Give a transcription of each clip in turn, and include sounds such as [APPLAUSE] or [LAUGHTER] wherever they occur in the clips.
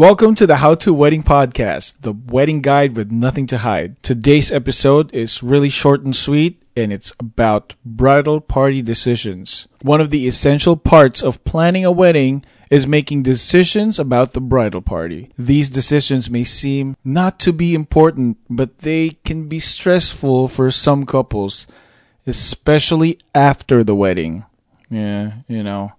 Welcome to the How to Wedding Podcast, the wedding guide with nothing to hide. Today's episode is really short and sweet, and it's about bridal party decisions. One of the essential parts of planning a wedding is making decisions about the bridal party. These decisions may seem not to be important, but they can be stressful for some couples, especially after the wedding. Yeah, you know,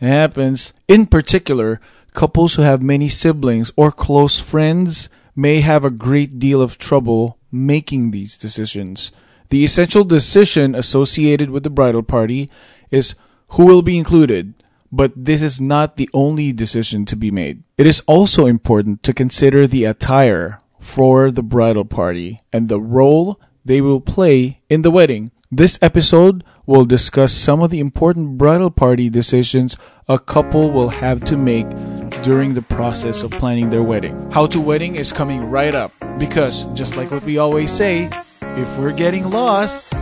it happens. In particular, couples who have many siblings or close friends may have a great deal of trouble making these decisions. The essential decision associated with the bridal party is who will be included, but this is not the only decision to be made. It is also important to consider the attire for the bridal party and the role they will play in the wedding. This episode will discuss some of the important bridal party decisions a couple will have to make during the process of planning their wedding. How to Wedding is coming right up because, just like what we always say, if we're getting lost,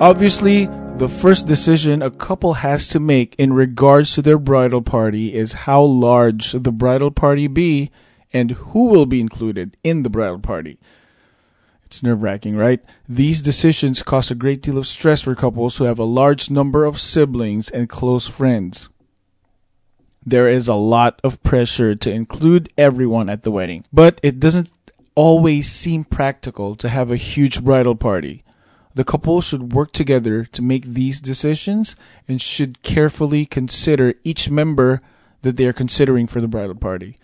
Obviously, the first decision a couple has to make in regards to their bridal party is how large the bridal party be and who will be included in the bridal party. It's nerve wracking, right? These decisions cause a great deal of stress for couples who have a large number of siblings and close friends. There is a lot of pressure to include everyone at the wedding, but it doesn't always seem practical to have a huge bridal party. The couple should work together to make these decisions and should carefully consider each member that they are considering for the bridal party.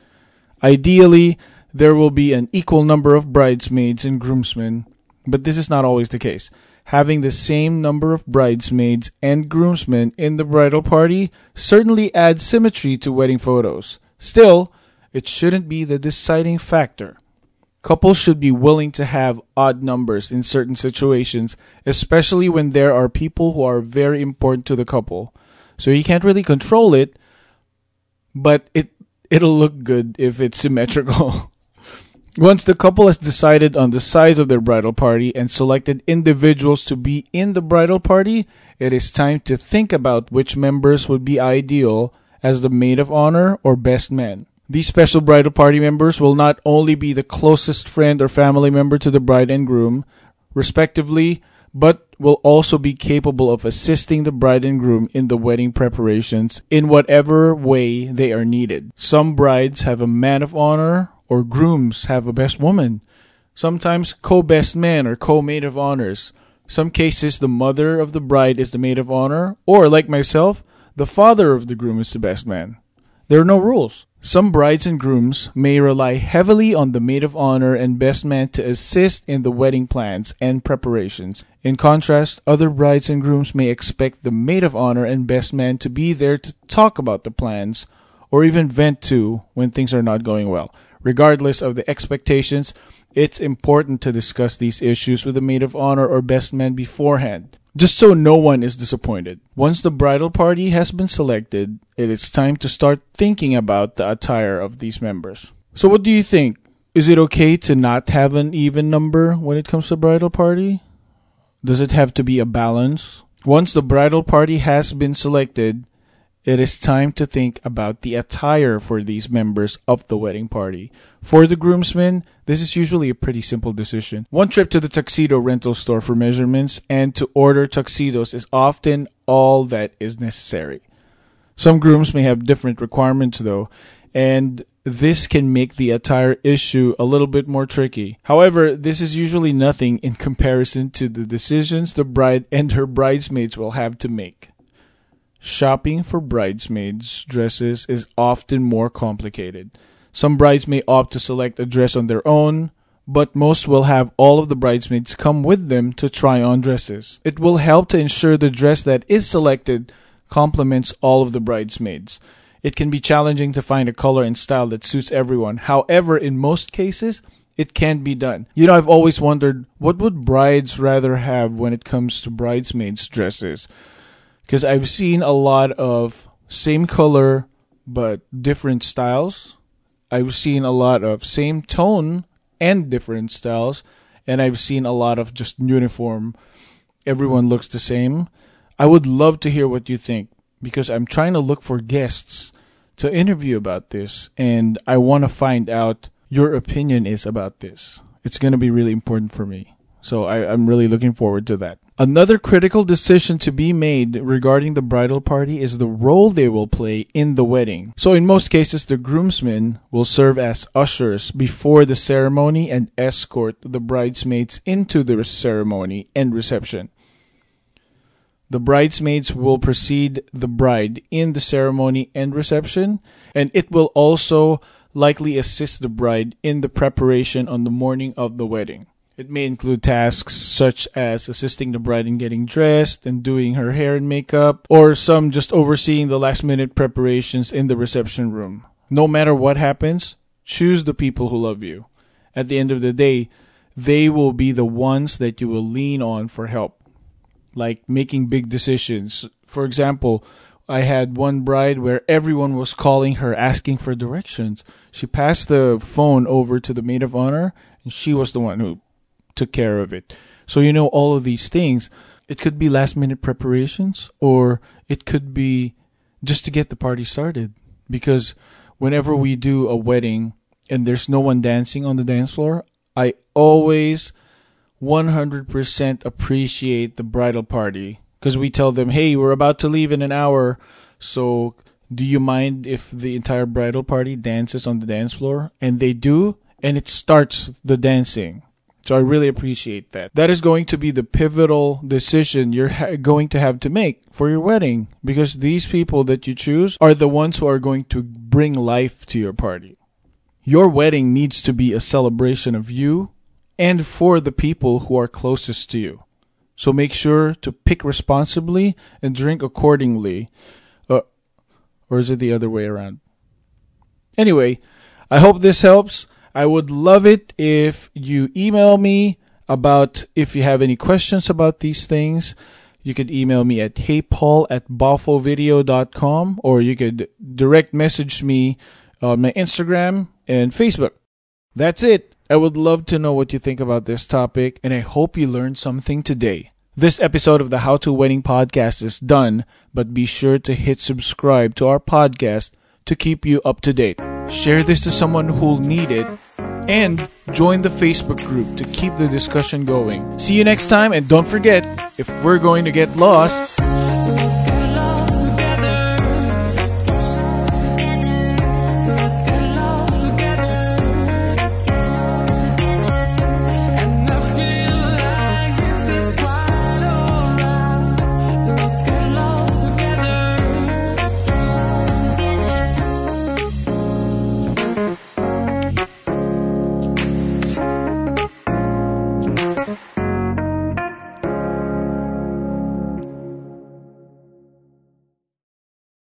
Ideally, there will be an equal number of bridesmaids and groomsmen, but this is not always the case. Having the same number of bridesmaids and groomsmen in the bridal party certainly adds symmetry to wedding photos. Still, it shouldn't be the deciding factor. Couples should be willing to have odd numbers in certain situations, especially when there are people who are very important to the couple. So you can't really control it, but it it'll look good if it's symmetrical. [LAUGHS] Once the couple has decided on the size of their bridal party and selected individuals to be in the bridal party, it is time to think about which members would be ideal as the maid of honor or best man. These special bridal party members will not only be the closest friend or family member to the bride and groom, respectively, but will also be capable of assisting the bride and groom in the wedding preparations in whatever way they are needed. Some brides have a man of honor, or grooms have a best woman. Sometimes co best man or co maid of honors. Some cases, the mother of the bride is the maid of honor, or like myself, the father of the groom is the best man. There are no rules. Some brides and grooms may rely heavily on the maid of honor and best man to assist in the wedding plans and preparations. In contrast, other brides and grooms may expect the maid of honor and best man to be there to talk about the plans or even vent to when things are not going well. Regardless of the expectations, it's important to discuss these issues with the maid of honor or best man beforehand just so no one is disappointed. Once the bridal party has been selected, it is time to start thinking about the attire of these members. So, what do you think? Is it okay to not have an even number when it comes to bridal party? Does it have to be a balance? Once the bridal party has been selected, it is time to think about the attire for these members of the wedding party. For the groomsmen, this is usually a pretty simple decision. One trip to the tuxedo rental store for measurements and to order tuxedos is often all that is necessary. Some grooms may have different requirements though, and this can make the attire issue a little bit more tricky. However, this is usually nothing in comparison to the decisions the bride and her bridesmaids will have to make. Shopping for bridesmaids' dresses is often more complicated. Some brides may opt to select a dress on their own, but most will have all of the bridesmaids come with them to try on dresses. It will help to ensure the dress that is selected complements all of the bridesmaids. It can be challenging to find a color and style that suits everyone. However, in most cases, it can be done. You know, I've always wondered what would brides rather have when it comes to bridesmaids' dresses? Because I've seen a lot of same color but different styles. I've seen a lot of same tone and different styles, and I've seen a lot of just uniform. Everyone looks the same. I would love to hear what you think because I'm trying to look for guests to interview about this, and I want to find out your opinion is about this. It's going to be really important for me. So I, I'm really looking forward to that. Another critical decision to be made regarding the bridal party is the role they will play in the wedding. So in most cases, the groomsmen will serve as ushers before the ceremony and escort the bridesmaids into the ceremony and reception. The bridesmaids will precede the bride in the ceremony and reception, and it will also likely assist the bride in the preparation on the morning of the wedding. It may include tasks such as assisting the bride in getting dressed and doing her hair and makeup, or some just overseeing the last minute preparations in the reception room. No matter what happens, choose the people who love you. At the end of the day, they will be the ones that you will lean on for help, like making big decisions. For example, I had one bride where everyone was calling her asking for directions. She passed the phone over to the maid of honor, and she was the one who took care of it. So, you know, all of these things, it could be last minute preparations, or it could be just to get the party started. Because whenever we do a wedding and there's no one dancing on the dance floor, I always 100% appreciate the bridal party because we tell them, hey, we're about to leave in an hour. So do you mind if the entire bridal party dances on the dance floor? And they do, and it starts the dancing. So I really appreciate that. That is going to be the pivotal decision you're ha- going to have to make for your wedding because these people that you choose are the ones who are going to bring life to your party. Your wedding needs to be a celebration of you and for the people who are closest to you. So make sure to pick responsibly and drink accordingly. Uh, or is it the other way around? Anyway, I hope this helps. I would love it if you email me about if you have any questions about these things. You could email me at heypaul at bafovideo.com or you could direct message me on my Instagram and Facebook. That's it. I would love to know what you think about this topic, and I hope you learned something today. This episode of the How to Wedding podcast is done, but be sure to hit subscribe to our podcast to keep you up to date. Share this to someone who'll need it, and join the Facebook group to keep the discussion going. See you next time, and don't forget if we're going to get lost,